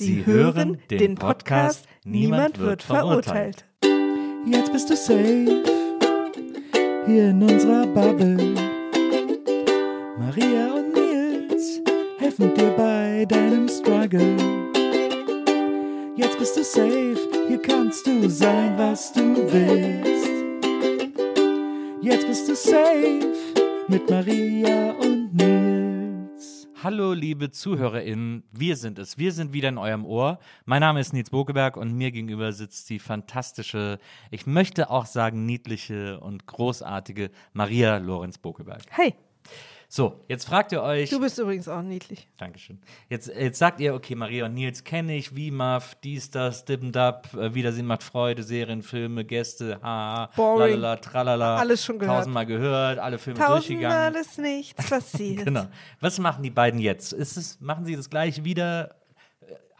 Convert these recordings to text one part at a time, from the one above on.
Sie hören den Podcast Niemand wird verurteilt. Jetzt bist du safe hier in unserer Bubble. Maria und Nils helfen dir bei deinem Struggle. Jetzt bist du safe, hier kannst du sein, was du willst. Jetzt bist du safe mit Maria und Nils. Hallo, liebe ZuhörerInnen, wir sind es. Wir sind wieder in eurem Ohr. Mein Name ist Nils Bokeberg und mir gegenüber sitzt die fantastische, ich möchte auch sagen niedliche und großartige Maria Lorenz Bokeberg. Hey, So, jetzt fragt ihr euch. du bist übrigens auch niedlich. Dankeschön. Jetzt, jetzt sagt ihr, okay, Maria und Nils kenne ich, wie Muff, dies, das, Dippendab, äh, Wiedersehen macht Freude, Serien, Filme, Gäste, haha, lalala, tralala. Alles schon gehört. Tausendmal gehört, alle Filme Tausendmal durchgegangen. ist nichts passiert. Genau. Was machen die beiden jetzt? Ist es, machen sie das gleiche wieder?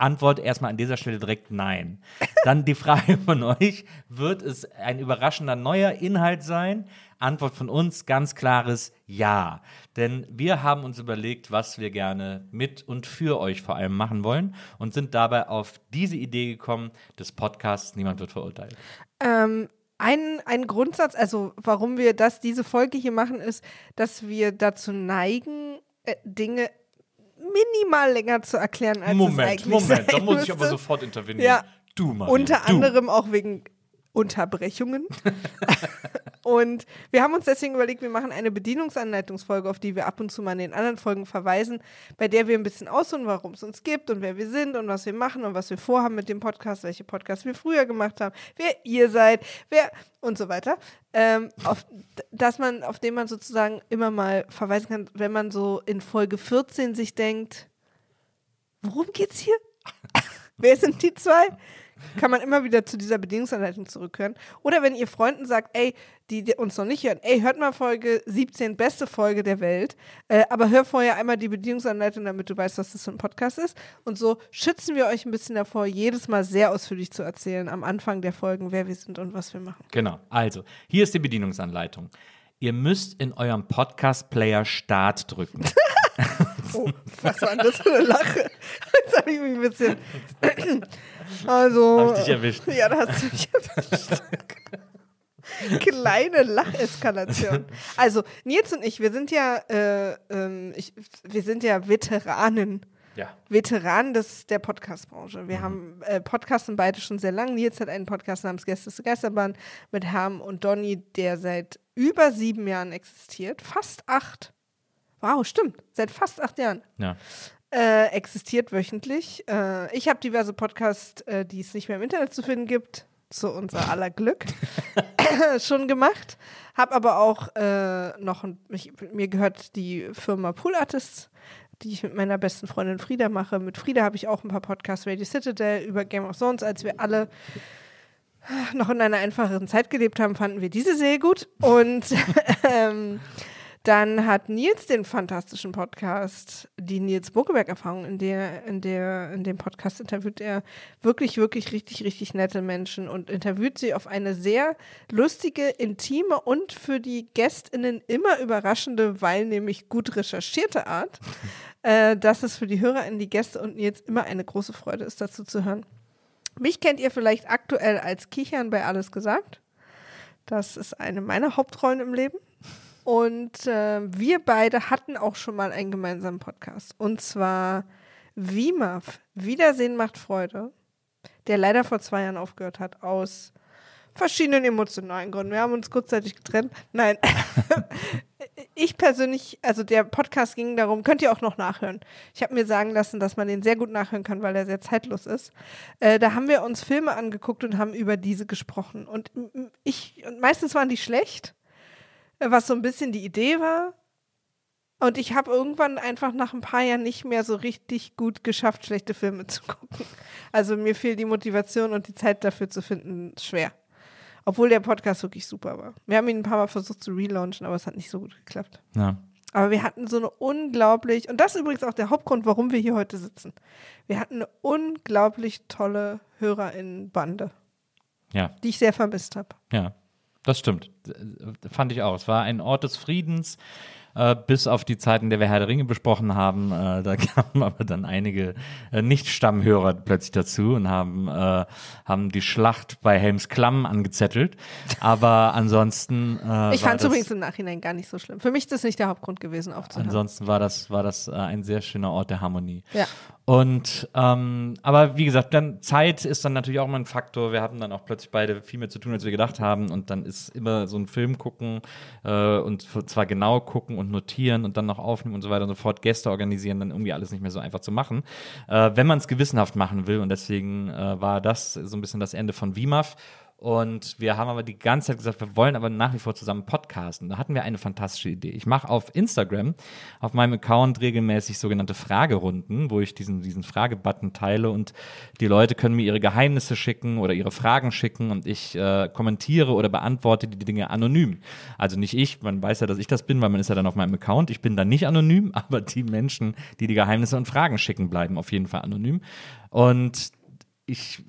Antwort erstmal an dieser Stelle direkt nein. Dann die Frage von euch: Wird es ein überraschender neuer Inhalt sein? Antwort von uns ganz klares Ja. Denn wir haben uns überlegt, was wir gerne mit und für euch vor allem machen wollen und sind dabei auf diese Idee gekommen des Podcasts Niemand wird verurteilt. Ähm, ein, ein Grundsatz, also warum wir das, diese Folge hier machen, ist, dass wir dazu neigen, äh, Dinge minimal länger zu erklären, als es eigentlich sein müsste. sofort intervenieren. Ja. Du, Maria, Unter du. anderem auch wegen Unterbrechungen. und wir haben uns deswegen überlegt, wir machen eine Bedienungsanleitungsfolge, auf die wir ab und zu mal in den anderen Folgen verweisen, bei der wir ein bisschen ausholen, warum es uns gibt und wer wir sind und was wir machen und was wir vorhaben mit dem Podcast, welche Podcasts wir früher gemacht haben, wer ihr seid, wer und so weiter. Ähm, auf, dass man, auf den man sozusagen immer mal verweisen kann, wenn man so in Folge 14 sich denkt, worum geht's hier? Wer sind die zwei? Kann man immer wieder zu dieser Bedingungsanleitung zurückhören. Oder wenn ihr Freunden sagt, ey, die, die uns noch nicht hören, ey, hört mal Folge 17, beste Folge der Welt, äh, aber hör vorher einmal die Bedienungsanleitung, damit du weißt, was das für ein Podcast ist. Und so schützen wir euch ein bisschen davor, jedes Mal sehr ausführlich zu erzählen am Anfang der Folgen, wer wir sind und was wir machen. Genau. Also, hier ist die Bedienungsanleitung. Ihr müsst in eurem Podcast-Player Start drücken. Oh, was war denn das für eine Lache? Jetzt habe ich mich ein bisschen. Also. Hab ich dich erwischt? Ja, da hast du mich erwischt. Kleine Lacheskalation. Also, Nils und ich, wir sind ja, äh, ähm, ich, wir sind ja Veteranen. Ja. Veteranen des, der Podcast-Branche. Wir haben äh, Podcasten beide schon sehr lang. Nils hat einen Podcast namens Gäste des Geisterbahn mit Herm und Donny, der seit über sieben Jahren existiert. Fast acht. Wow, stimmt. Seit fast acht Jahren. Ja. Äh, existiert wöchentlich. Äh, ich habe diverse Podcasts, äh, die es nicht mehr im Internet zu finden gibt, zu unser aller Glück, schon gemacht. Habe aber auch äh, noch, mich, mir gehört die Firma Pool Artists, die ich mit meiner besten Freundin Frieda mache. Mit Frieda habe ich auch ein paar Podcasts, Radio Citadel, über Game of Thrones, als wir alle noch in einer einfacheren Zeit gelebt haben, fanden wir diese sehr gut. Und ähm, Dann hat Nils den fantastischen Podcast, die Nils Buckeberg-Erfahrung, in der, in der, in dem Podcast interviewt er wirklich, wirklich richtig, richtig nette Menschen und interviewt sie auf eine sehr lustige, intime und für die GästInnen immer überraschende, weil nämlich gut recherchierte Art, äh, dass es für die HörerInnen, die Gäste und Nils immer eine große Freude ist, dazu zu hören. Mich kennt ihr vielleicht aktuell als Kichern bei Alles gesagt. Das ist eine meiner Hauptrollen im Leben. Und äh, wir beide hatten auch schon mal einen gemeinsamen Podcast. Und zwar WIMAF, Wiedersehen macht Freude, der leider vor zwei Jahren aufgehört hat, aus verschiedenen emotionalen Gründen. Wir haben uns kurzzeitig getrennt. Nein. ich persönlich, also der Podcast ging darum, könnt ihr auch noch nachhören. Ich habe mir sagen lassen, dass man den sehr gut nachhören kann, weil er sehr zeitlos ist. Äh, da haben wir uns Filme angeguckt und haben über diese gesprochen. Und ich, und meistens waren die schlecht, was so ein bisschen die Idee war. Und ich habe irgendwann einfach nach ein paar Jahren nicht mehr so richtig gut geschafft, schlechte Filme zu gucken. Also mir fehlt die Motivation und die Zeit dafür zu finden schwer. Obwohl der Podcast wirklich super war. Wir haben ihn ein paar Mal versucht zu relaunchen, aber es hat nicht so gut geklappt. Ja. Aber wir hatten so eine unglaublich, und das ist übrigens auch der Hauptgrund, warum wir hier heute sitzen. Wir hatten eine unglaublich tolle HörerInnen-Bande, Ja, die ich sehr vermisst habe. ja. Das stimmt. Fand ich auch. Es war ein Ort des Friedens. Äh, bis auf die Zeiten, in der wir Herr der Ringe besprochen haben, äh, da kamen aber dann einige äh, Nicht-Stammhörer plötzlich dazu und haben, äh, haben die Schlacht bei Helms Klamm angezettelt. Aber ansonsten. Äh, Ich fand es übrigens im Nachhinein gar nicht so schlimm. Für mich ist das nicht der Hauptgrund gewesen, aufzuhören. Ansonsten war das, war das äh, ein sehr schöner Ort der Harmonie. Ja. Und ähm, aber wie gesagt, dann Zeit ist dann natürlich auch immer ein Faktor. Wir hatten dann auch plötzlich beide viel mehr zu tun, als wir gedacht haben. Und dann ist immer so ein Film gucken äh, und zwar genau gucken und notieren und dann noch aufnehmen und so weiter und so fort, Gäste organisieren, dann irgendwie alles nicht mehr so einfach zu machen. Äh, wenn man es gewissenhaft machen will. Und deswegen äh, war das so ein bisschen das Ende von WIMAF. Und wir haben aber die ganze Zeit gesagt, wir wollen aber nach wie vor zusammen podcasten. Da hatten wir eine fantastische Idee. Ich mache auf Instagram, auf meinem Account regelmäßig sogenannte Fragerunden, wo ich diesen, diesen Fragebutton teile und die Leute können mir ihre Geheimnisse schicken oder ihre Fragen schicken und ich äh, kommentiere oder beantworte die Dinge anonym. Also nicht ich, man weiß ja, dass ich das bin, weil man ist ja dann auf meinem Account. Ich bin dann nicht anonym, aber die Menschen, die die Geheimnisse und Fragen schicken, bleiben auf jeden Fall anonym. Und ich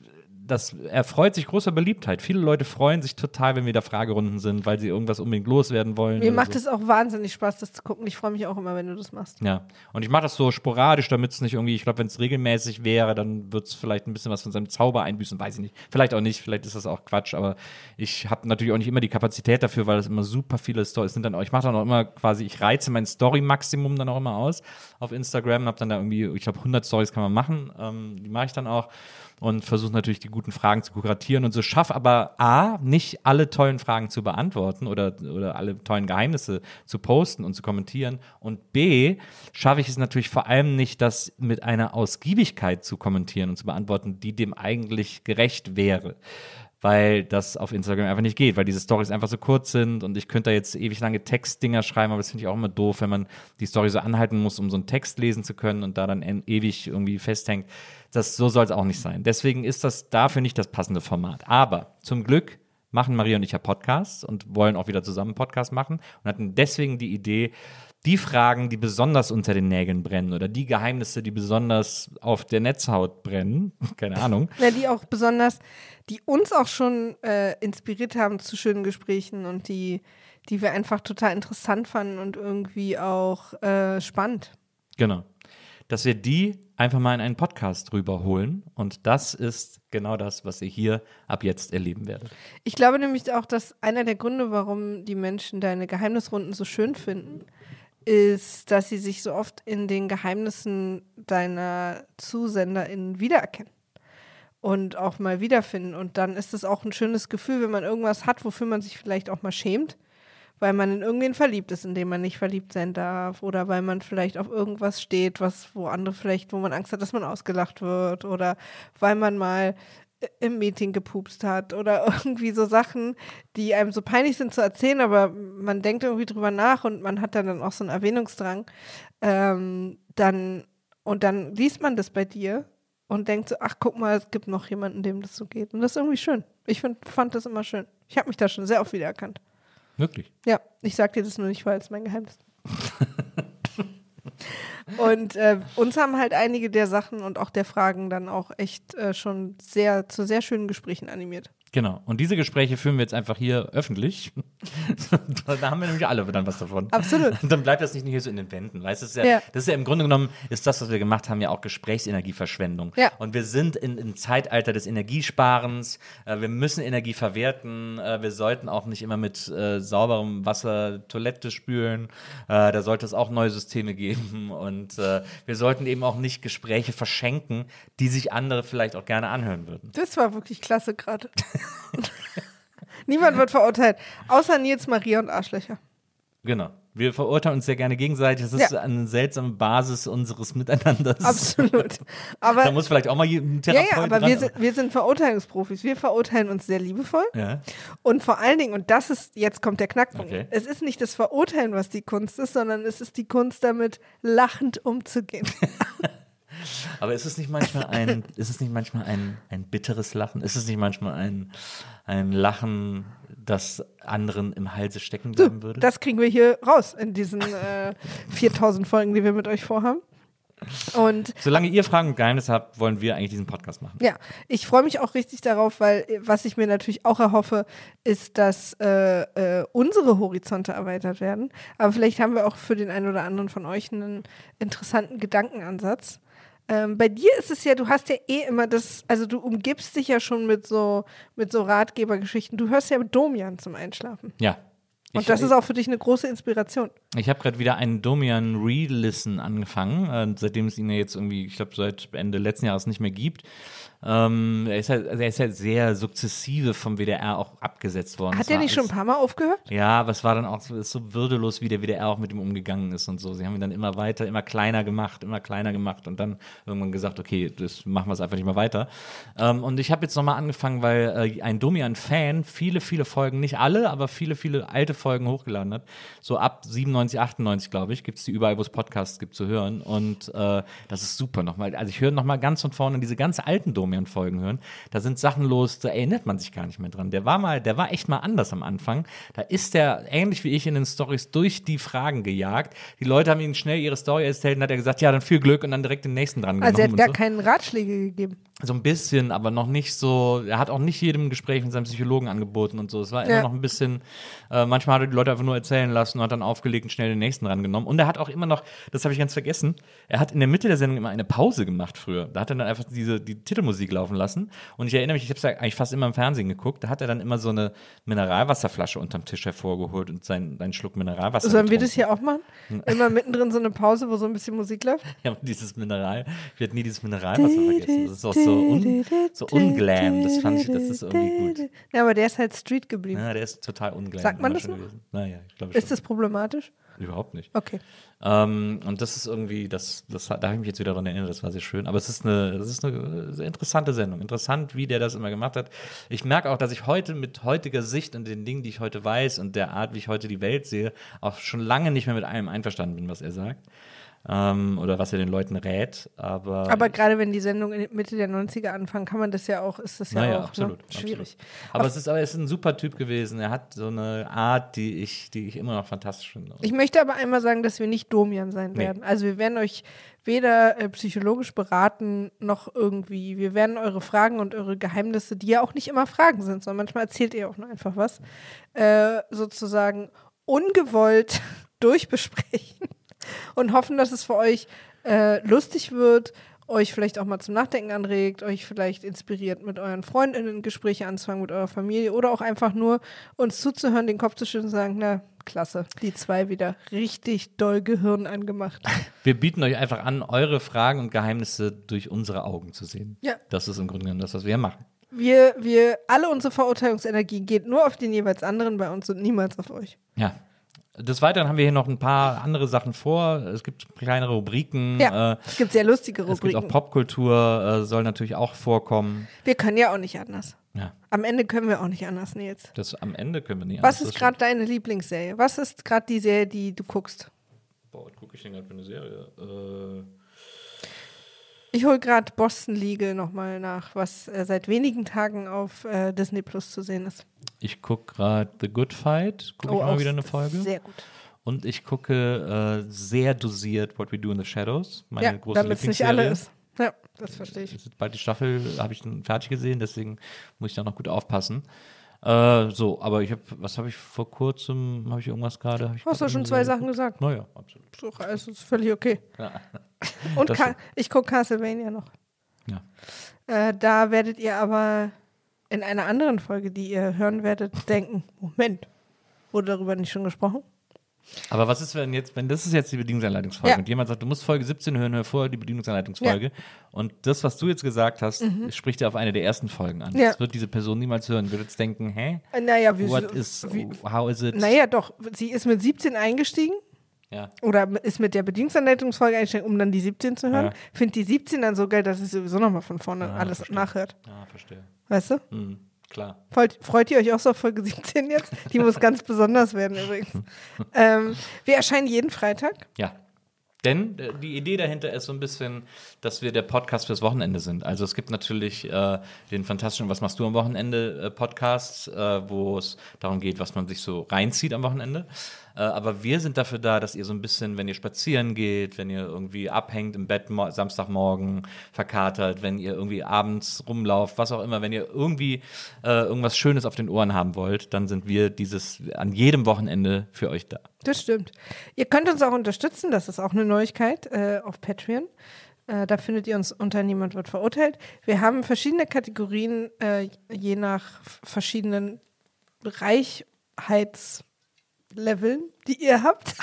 das erfreut sich großer Beliebtheit. Viele Leute freuen sich total, wenn wir da Fragerunden sind, weil sie irgendwas unbedingt loswerden wollen. Mir macht so. es auch wahnsinnig Spaß, das zu gucken. Ich freue mich auch immer, wenn du das machst. Ja, und ich mache das so sporadisch, damit es nicht irgendwie, ich glaube, wenn es regelmäßig wäre, dann wird es vielleicht ein bisschen was von seinem Zauber einbüßen, weiß ich nicht. Vielleicht auch nicht, vielleicht ist das auch Quatsch, aber ich habe natürlich auch nicht immer die Kapazität dafür, weil es immer super viele Stories sind. Dann auch, ich mache dann auch immer quasi, ich reize mein Story-Maximum dann auch immer aus auf Instagram, habe dann da irgendwie, ich glaube, 100 Stories kann man machen, ähm, die mache ich dann auch und versuche natürlich die guten Fragen zu kuratieren und so schaffe aber A, nicht alle tollen Fragen zu beantworten oder, oder alle tollen Geheimnisse zu posten und zu kommentieren und B, schaffe ich es natürlich vor allem nicht, das mit einer Ausgiebigkeit zu kommentieren und zu beantworten, die dem eigentlich gerecht wäre weil das auf Instagram einfach nicht geht, weil diese Stories einfach so kurz sind und ich könnte da jetzt ewig lange Textdinger schreiben, aber das finde ich auch immer doof, wenn man die Story so anhalten muss, um so einen Text lesen zu können und da dann ewig irgendwie festhängt. Das, so soll es auch nicht sein. Deswegen ist das dafür nicht das passende Format. Aber zum Glück machen Maria und ich ja Podcasts und wollen auch wieder zusammen einen Podcast machen und hatten deswegen die Idee, die Fragen, die besonders unter den Nägeln brennen oder die Geheimnisse, die besonders auf der Netzhaut brennen, keine Ahnung, Ja, die auch besonders, die uns auch schon äh, inspiriert haben zu schönen Gesprächen und die, die wir einfach total interessant fanden und irgendwie auch äh, spannend. Genau. Dass wir die einfach mal in einen Podcast rüberholen. Und das ist genau das, was ihr hier ab jetzt erleben werdet. Ich glaube nämlich auch, dass einer der Gründe, warum die Menschen deine Geheimnisrunden so schön finden, ist, dass sie sich so oft in den Geheimnissen deiner ZusenderInnen wiedererkennen und auch mal wiederfinden. Und dann ist es auch ein schönes Gefühl, wenn man irgendwas hat, wofür man sich vielleicht auch mal schämt, weil man in irgendwen verliebt ist, in dem man nicht verliebt sein darf, oder weil man vielleicht auf irgendwas steht, was wo andere vielleicht, wo man Angst hat, dass man ausgelacht wird, oder weil man mal im Meeting gepupst hat oder irgendwie so Sachen, die einem so peinlich sind zu erzählen, aber man denkt irgendwie drüber nach und man hat dann, dann auch so einen Erwähnungsdrang, ähm, dann und dann liest man das bei dir und denkt so, ach guck mal, es gibt noch jemanden, dem das so geht. Und das ist irgendwie schön. Ich find, fand das immer schön. Ich habe mich da schon sehr oft wiedererkannt. Wirklich. Ja, ich sag dir das nur nicht, weil es mein Geheimnis ist. und äh, uns haben halt einige der Sachen und auch der Fragen dann auch echt äh, schon sehr zu sehr schönen Gesprächen animiert. Genau. Und diese Gespräche führen wir jetzt einfach hier öffentlich. da haben wir nämlich alle dann was davon. Absolut. dann bleibt das nicht nur hier so in den Wänden. Weißt du, das ist ja, Ja. das ist ja im Grunde genommen, ist das, was wir gemacht haben, ja auch Gesprächsenergieverschwendung. Ja. Und wir sind in, im Zeitalter des Energiesparens. Äh, wir müssen Energie verwerten. Äh, wir sollten auch nicht immer mit äh, sauberem Wasser Toilette spülen. Äh, da sollte es auch neue Systeme geben. Und äh, wir sollten eben auch nicht Gespräche verschenken, die sich andere vielleicht auch gerne anhören würden. Das war wirklich klasse gerade. Niemand wird verurteilt, außer Nils, Maria und Arschlöcher. Genau. Wir verurteilen uns sehr gerne gegenseitig. Das ist Ja. eine seltsame Basis unseres Miteinanders. Absolut. Aber Da muss vielleicht auch mal ein ja, Therapeut ja, aber dran. wir sind, wir sind Verurteilungsprofis. Wir verurteilen uns sehr liebevoll. ja. Und vor allen Dingen, und das ist, jetzt kommt der Knackpunkt, Okay. es ist nicht das Verurteilen, was die Kunst ist, sondern es ist die Kunst, damit lachend umzugehen. Aber ist es nicht manchmal ein, ist es nicht manchmal ein, ein bitteres Lachen? Ist es nicht manchmal ein, ein Lachen, das anderen im Halse stecken bleiben würde? Das kriegen wir hier raus in diesen äh, 4000 Folgen, die wir mit euch vorhaben. Und Solange ihr Fragen und Geheimnisse habt, wollen wir eigentlich diesen Podcast machen. ja, ich freue mich auch richtig darauf, weil äh, was ich mir natürlich auch erhoffe, ist, dass äh, äh, unsere Horizonte erweitert werden. Aber vielleicht haben wir auch für den einen oder anderen von euch einen interessanten Gedankenansatz. Ähm, bei dir ist es ja, du hast ja eh immer das, also du umgibst dich ja schon mit so, mit so Ratgebergeschichten. Du hörst ja Domian zum Einschlafen. Ja. Und Ich- das ist auch für dich eine große Inspiration. Ich habe gerade wieder einen Domian Re-Listen angefangen, äh, seitdem es ihn ja jetzt irgendwie, ich glaube, seit Ende letzten Jahres nicht mehr gibt. Ähm, er, ist halt, also er ist halt sehr sukzessive vom WDR auch abgesetzt worden. Hat war nicht schon ein paar Mal aufgehört? Ja, aber es war dann auch so, ist so würdelos, wie der WDR auch mit ihm umgegangen ist und so. Sie haben ihn dann immer weiter, immer kleiner gemacht, immer kleiner gemacht und dann irgendwann gesagt, okay, das machen wir es einfach nicht mehr weiter. Ähm, und ich habe jetzt nochmal angefangen, weil äh, ein Domian-Fan viele, viele Folgen, nicht alle, aber viele, viele alte Folgen hochgeladen hat. So ab 97, 98, glaube ich, gibt es die überall, wo es Podcasts gibt, zu hören. Und äh, das ist super nochmal. Also ich höre nochmal ganz von vorne diese ganz alten Domian-Folgen hören. Da sind Sachen los, da erinnert man sich gar nicht mehr dran. Der war mal, der war echt mal anders am Anfang. Da ist der, ähnlich wie ich in den Stories, durch die Fragen gejagt. Die Leute haben ihm schnell ihre Story erzählt und hat er gesagt, ja, dann viel Glück und dann direkt den nächsten dran Also er genommen. hat gar so. keinen Ratschläge gegeben. So ein bisschen, aber noch nicht so. Er hat auch nicht jedem Gespräch mit seinem Psychologen angeboten und so. Es war immer Ja. noch ein bisschen. Äh, manchmal hat er die Leute einfach nur erzählen lassen und hat dann aufgelegt und schnell den nächsten rangenommen. Und er hat auch immer noch, das habe ich ganz vergessen, er hat in der Mitte der Sendung immer eine Pause gemacht früher. Da hat er dann einfach diese die Titelmusik laufen lassen. Und ich erinnere mich, ich habe es ja eigentlich fast immer im Fernsehen geguckt. Da hat er dann immer so eine Mineralwasserflasche unterm Tisch hervorgeholt und seinen, seinen Schluck Mineralwasser. Sollen wir getrunken. das hier auch machen? Immer mittendrin so eine Pause, wo so ein bisschen Musik läuft? Ja, aber dieses Mineral, ich werde nie dieses Mineralwasser vergessen. Das ist auch so, un, so unglam. Das fand ich, das ist irgendwie gut. Ja, aber der ist halt Street geblieben. Ja, der ist total unglam. Sagt man das noch? Gewesen. Naja, ich glaube Ist schon. das problematisch? Überhaupt nicht. Okay. Ähm, und das ist irgendwie, das, das, da habe ich mich jetzt wieder dran erinnert, das war sehr schön. Aber es ist eine, das ist eine sehr interessante Sendung. Interessant, wie der das immer gemacht hat. Ich merke auch, dass ich heute mit heutiger Sicht und den Dingen, die ich heute weiß und der Art, wie ich heute die Welt sehe, auch schon lange nicht mehr mit allem einverstanden bin, was er sagt. Ähm, oder was er den Leuten rät. Aber, Aber gerade wenn die Sendung in Mitte der 90er anfangen, kann man das ja auch, ist das ja naja, auch absolut, ne, schwierig. Absolut. Aber es ist, aber er ist ein super Typ gewesen. Er hat so eine Art, die ich, die ich immer noch fantastisch finde. Ich möchte aber einmal sagen, dass wir nicht Domian sein Nee. werden. Also wir werden euch weder äh, psychologisch beraten, noch irgendwie, wir werden eure Fragen und eure Geheimnisse, die ja auch nicht immer Fragen sind, sondern manchmal erzählt ihr auch nur einfach was, äh, sozusagen ungewollt durchbesprechen und hoffen, dass es für euch äh, lustig wird, euch vielleicht auch mal zum Nachdenken anregt, euch vielleicht inspiriert, mit euren Freundinnen Gespräche anzufangen, mit eurer Familie oder auch einfach nur uns zuzuhören, den Kopf zu schütteln und sagen, na, klasse, die zwei wieder richtig doll Gehirn angemacht. Wir bieten euch einfach an, eure Fragen und Geheimnisse durch unsere Augen zu sehen. Ja. Das ist im Grunde genommen das, was wir machen. Wir, wir, alle unsere Verurteilungsenergie geht nur auf den jeweils anderen bei uns und niemals auf euch. Ja. Des Weiteren haben wir hier noch ein paar andere Sachen vor. Es gibt kleinere Rubriken. Ja, Äh, es gibt sehr lustige es gibt auch Rubriken. Popkultur, äh, soll natürlich auch vorkommen. Wir können ja auch nicht anders. Ja. Am Ende können wir auch nicht anders, Nils. Das am Ende können wir nicht Was anders, ist das gerade deine Lieblingsserie? Was ist gerade die Serie, die du guckst? Boah, was gucke ich denn gerade für eine Serie? Äh, Ich hole gerade Boston Legal nochmal nach, was äh, seit wenigen Tagen auf äh, Disney Plus zu sehen ist. Ich gucke gerade The Good Fight, gucke ich mal Oh, wieder eine Folge. Sehr gut. Und ich gucke äh, sehr dosiert What We Do in the Shadows. Meine Ja, große damit es nicht alle ist. Ja, das verstehe ich. Bald die Staffel, habe ich dann fertig gesehen, deswegen muss ich da noch gut aufpassen. Äh, so, aber ich habe, was habe ich vor kurzem, habe ich irgendwas gerade? hab Hast du schon zwei Sachen gesagt? Naja, absolut. So, Also ist völlig okay. Und Das- Ka ich gucke Castlevania noch. Ja. Äh, da werdet ihr aber in einer anderen Folge, die ihr hören werdet, denken: Moment, wurde darüber nicht schon gesprochen? Aber was ist, wenn jetzt, wenn das ist jetzt die Bedienungsanleitungsfolge Ja. und jemand sagt, du musst Folge 17 hören, hör vorher die Bedienungsanleitungsfolge und das, was du jetzt gesagt hast, spricht ja auf eine der ersten Folgen an. Mhm. Ja. Das wird diese Person niemals hören, wird jetzt denken, hä? Naja, wie, What is, wie, how is it? naja, doch. Sie ist mit 17 eingestiegen Ja. oder ist mit der Bedienungsanleitungsfolge eingestiegen, um dann die 17 zu hören. Ja. Findet die 17 dann so geil, dass sie sowieso nochmal von vorne Ah, alles verstehe. nachhört. Ah, verstehe. Weißt du? Hm, klar. Freut, freut ihr euch auch so auf Folge 17 jetzt? Die muss ganz besonders werden übrigens. Ähm, wir erscheinen jeden Freitag. Ja. Denn äh, die Idee dahinter ist so ein bisschen, dass wir der Podcast fürs Wochenende sind. Also es gibt natürlich äh, den fantastischen Was machst du am Wochenende äh, Podcast, äh, wo es darum geht, was man sich so reinzieht am Wochenende. Äh, aber wir sind dafür da, dass ihr so ein bisschen, wenn ihr spazieren geht, wenn ihr irgendwie abhängt im Bett mo Samstagmorgen, verkatert, wenn ihr irgendwie abends rumlauft, was auch immer, wenn ihr irgendwie äh, irgendwas Schönes auf den Ohren haben wollt, dann sind wir dieses an jedem Wochenende für euch da. Das stimmt. Ihr könnt uns auch unterstützen, das ist auch eine Neuigkeit äh, auf Patreon. Äh, da findet ihr uns unter Niemand wird verurteilt. Wir haben verschiedene Kategorien, äh, je nach verschiedenen Reichheitsleveln, die ihr habt.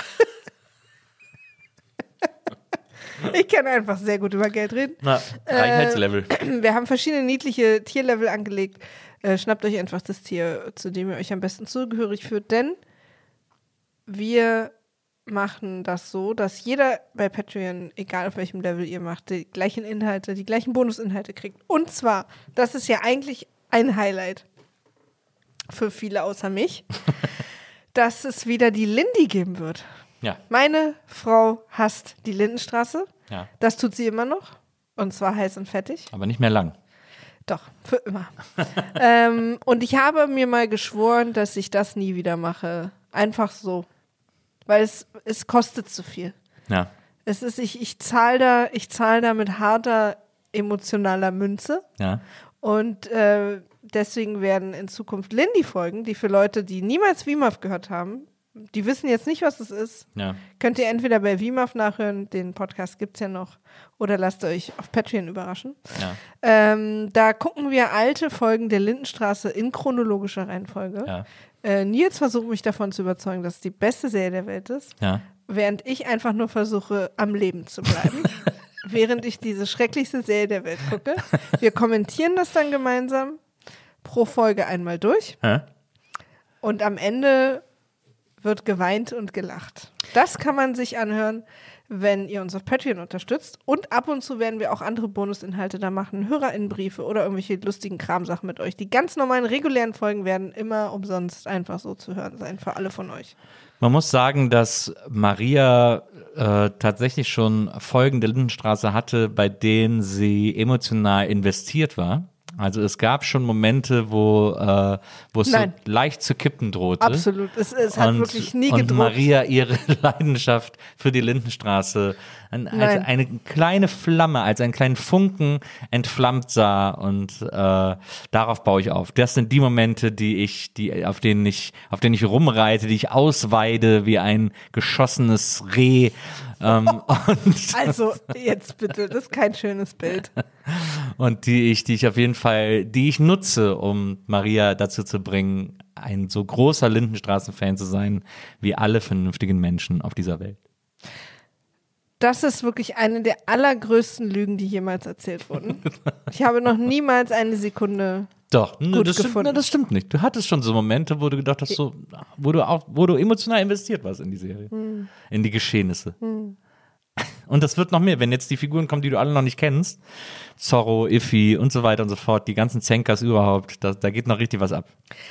ich kann einfach sehr gut über Geld reden. Na, Reichheitslevel. Wir haben verschiedene niedliche Tierlevel angelegt. Äh, schnappt euch einfach das Tier, zu dem ihr euch am besten zugehörig fühlt, denn wir machen das so, dass jeder bei Patreon, egal auf welchem Level ihr macht, die gleichen Inhalte, die gleichen Bonusinhalte kriegt. Und zwar, das ist ja eigentlich ein Highlight für viele außer mich, dass es wieder die Lindy geben wird. Ja, Meine Frau hasst die Lindenstraße. ja. Das tut sie immer noch. Und zwar heiß und fettig. Aber nicht mehr lang. Doch, für immer. ähm, und ich habe mir mal geschworen, dass ich das nie wieder mache. Einfach so. Weil es, es kostet zu viel. Ja. Es ist, ich, ich zahle da, ich zahle da mit harter emotionaler Münze. Ja. Und äh, deswegen werden in Zukunft Lindy-Folgen, die für Leute, die niemals WIMAF gehört haben, die wissen jetzt nicht, was es ist, Ja. könnt ihr entweder bei WIMAF nachhören, den Podcast gibt es ja noch, oder lasst euch auf Patreon überraschen. Ja. Ähm, da gucken wir alte Folgen der Lindenstraße in chronologischer Reihenfolge. Ja. Äh, Nils versucht mich davon zu überzeugen, dass es die beste Serie der Welt ist, während ich einfach nur versuche, am Leben zu bleiben. während ich diese schrecklichste Serie der Welt gucke. Wir kommentieren das dann gemeinsam pro Folge einmal durch Hä? und am Ende wird geweint und gelacht. Das kann man sich anhören, wenn ihr uns auf Patreon unterstützt. Und ab und zu werden wir auch andere Bonusinhalte da machen, HörerInnenbriefe oder irgendwelche lustigen Kramsachen mit euch. Die ganz normalen, regulären Folgen werden immer umsonst einfach so zu hören sein, für alle von euch. Man muss sagen, dass Maria äh, tatsächlich schon Folgen der Lindenstraße hatte, bei denen sie emotional investiert war. Also es gab schon Momente, wo, äh, wo es so Nein. leicht zu kippen drohte. Absolut. Es, es hat und, wirklich nie und gedruckt. Maria ihre Leidenschaft für die Lindenstraße an, als eine kleine Flamme, als einen kleinen Funken entflammt sah und äh, darauf baue ich auf. Das sind die Momente, die ich, die auf denen ich, auf denen ich rumreite, die ich ausweide wie ein geschossenes Reh. Ähm, und, Also, jetzt bitte, das ist kein schönes Bild. und die ich, die ich auf jeden Fall, die ich nutze, um Maria dazu zu bringen, ein so großer Lindenstraßen-Fan zu sein, wie alle vernünftigen Menschen auf dieser Welt. Das ist wirklich eine der allergrößten Lügen, die jemals erzählt wurden. Ich habe noch niemals eine Sekunde. Doch, ne, Gut das, stimmt, gefunden. ne, das stimmt nicht. Du hattest schon so Momente, wo du gedacht hast, so, wo du auch, wo du emotional investiert warst in die Serie, Hm. in die Geschehnisse. Und das wird noch mehr, wenn jetzt die Figuren kommen, die du alle noch nicht kennst. Zorro, Iffy und so weiter und so fort, die ganzen Zenkas überhaupt, da, da geht noch richtig was ab.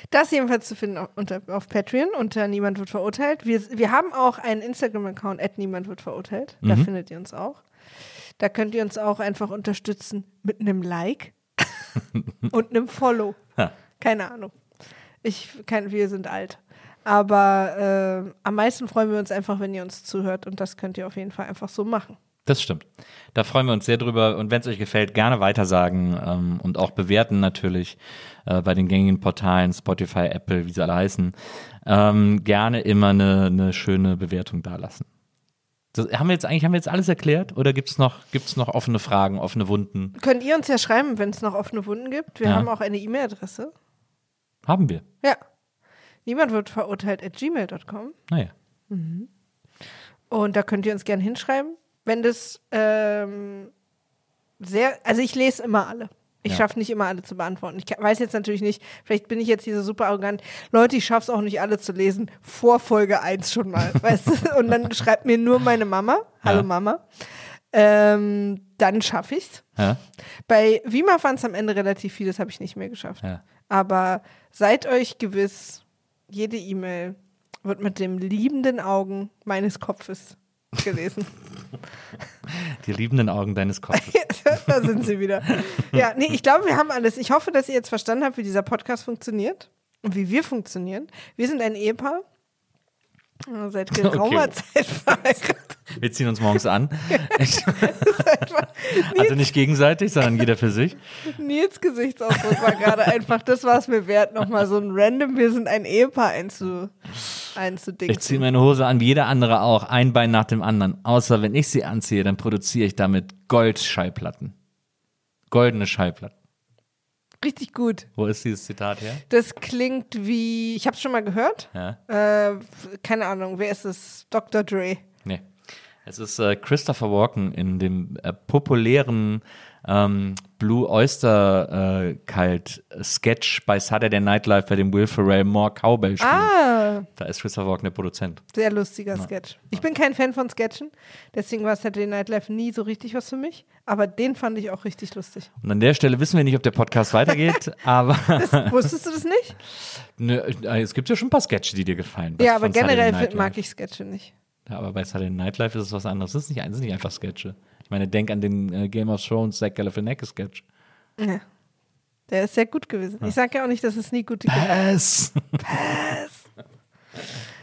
Das jedenfalls zu finden auf, unter, auf Patreon unter Niemand wird verurteilt. Wir, wir haben auch einen Instagram-Account, at Niemand wird verurteilt. Da findet ihr uns auch. Da könnt ihr uns auch einfach unterstützen mit einem Like und einem Follow. Ha. Keine Ahnung. Ich kann, wir sind alt. Aber äh, am meisten freuen wir uns einfach, wenn ihr uns zuhört und das könnt ihr auf jeden Fall einfach so machen. Das stimmt. Da freuen wir uns sehr drüber. Und wenn es euch gefällt, gerne weitersagen ähm, und auch bewerten natürlich äh, bei den gängigen Portalen, Spotify, Apple, wie sie alle heißen. Ähm, gerne immer eine, eine schöne Bewertung dalassen. Das, haben wir jetzt eigentlich haben wir jetzt alles erklärt oder gibt es noch, gibt's noch offene Fragen, offene Wunden? Könnt ihr uns ja schreiben, wenn es noch offene Wunden gibt. Wir Ja. haben auch eine E-Mail-Adresse. Haben wir. Ja. Niemand wird verurteilt at gmail.com. Naja. Und da könnt ihr uns gerne hinschreiben. Wenn das ähm, sehr, also ich lese immer alle. Ich Ja. schaffe nicht immer alle zu beantworten. Ich weiß jetzt natürlich nicht, vielleicht bin ich jetzt hier so super arrogant. Leute, ich schaffe es auch nicht alle zu lesen. Vor Folge 1 schon mal. weißt du? Und dann schreibt mir nur meine Mama. Hallo Ja. Mama. Ähm, dann schaffe ich's. Ja? Bei Wima waren es am Ende relativ viel, das habe ich nicht mehr geschafft. Ja. Aber seid euch gewiss, jede E-Mail wird mit dem liebenden Augen meines Kopfes gelesen. Die liebenden Augen deines Kopfes. da sind sie wieder. Ja, nee, ich glaube, wir haben alles. Ich hoffe, dass ihr jetzt verstanden habt, wie dieser Podcast funktioniert und wie wir funktionieren. Wir sind ein Ehepaar. Seit geraumer Okay. Zeit verheiratet. Wir ziehen uns morgens an. also nicht gegenseitig, sondern jeder für sich. Nils Gesichtsausdruck war gerade einfach, das war es mir wert, nochmal so ein random, wir sind ein Ehepaar einzu, einzudingen. Ich ziehe meine Hose an, wie jeder andere auch, ein Bein nach dem anderen. Außer wenn ich sie anziehe, dann produziere ich damit Goldschallplatten. Goldene Schallplatten. Richtig gut. Wo ist dieses Zitat her? Das klingt wie, ich habe es schon mal gehört. Ja. Äh, keine Ahnung, wer ist es? Dr. Dre. Es ist äh, Christopher Walken in dem äh, populären ähm, Blue Oyster äh, Cult Sketch bei Saturday Night Live, bei dem Will Ferrell More Cowbell spielt. Ah, Da ist Christopher Walken der Produzent. sehr lustiger Sketch. Ich bin kein Fan von Sketchen, deswegen war Saturday Night Live nie so richtig was für mich. Aber den fand ich auch richtig lustig. Und an der Stelle wissen wir nicht, ob der Podcast weitergeht, aber Wusstest du das nicht? ne, äh, es gibt ja schon ein paar Sketche, die dir gefallen. ja, aber generell mag ich Sketche nicht. Ja, aber bei Saturday Night Live ist es was anderes. Das ist nicht, sind nicht einfach Sketche. Ich meine, denk an den äh, Game of Thrones Zach Galifianakis Sketch. Ja. Der ist sehr gut gewesen. Ich sage ja auch nicht, dass es nie gute gibt. Was?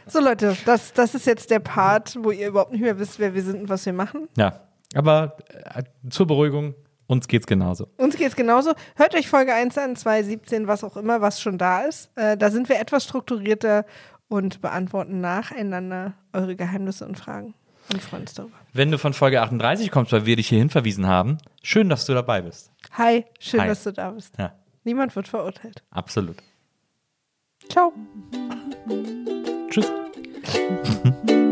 So Leute, das, das ist jetzt der Part, wo ihr überhaupt nicht mehr wisst, wer wir sind und was wir machen. Ja, aber äh, zur Beruhigung, uns geht's genauso. Uns geht's genauso. Hört euch Folge 1 an, 2, 17, was auch immer, was schon da ist. Äh, da sind wir etwas strukturierter und beantworten nacheinander eure Geheimnisse und Fragen und freuen uns darüber. Wenn du von Folge 38 kommst, weil wir dich hierhin verwiesen haben, schön, dass du dabei bist. Hi, schön, Hi. dass du da bist. Ja, Niemand wird verurteilt. absolut. Ciao. Tschüss.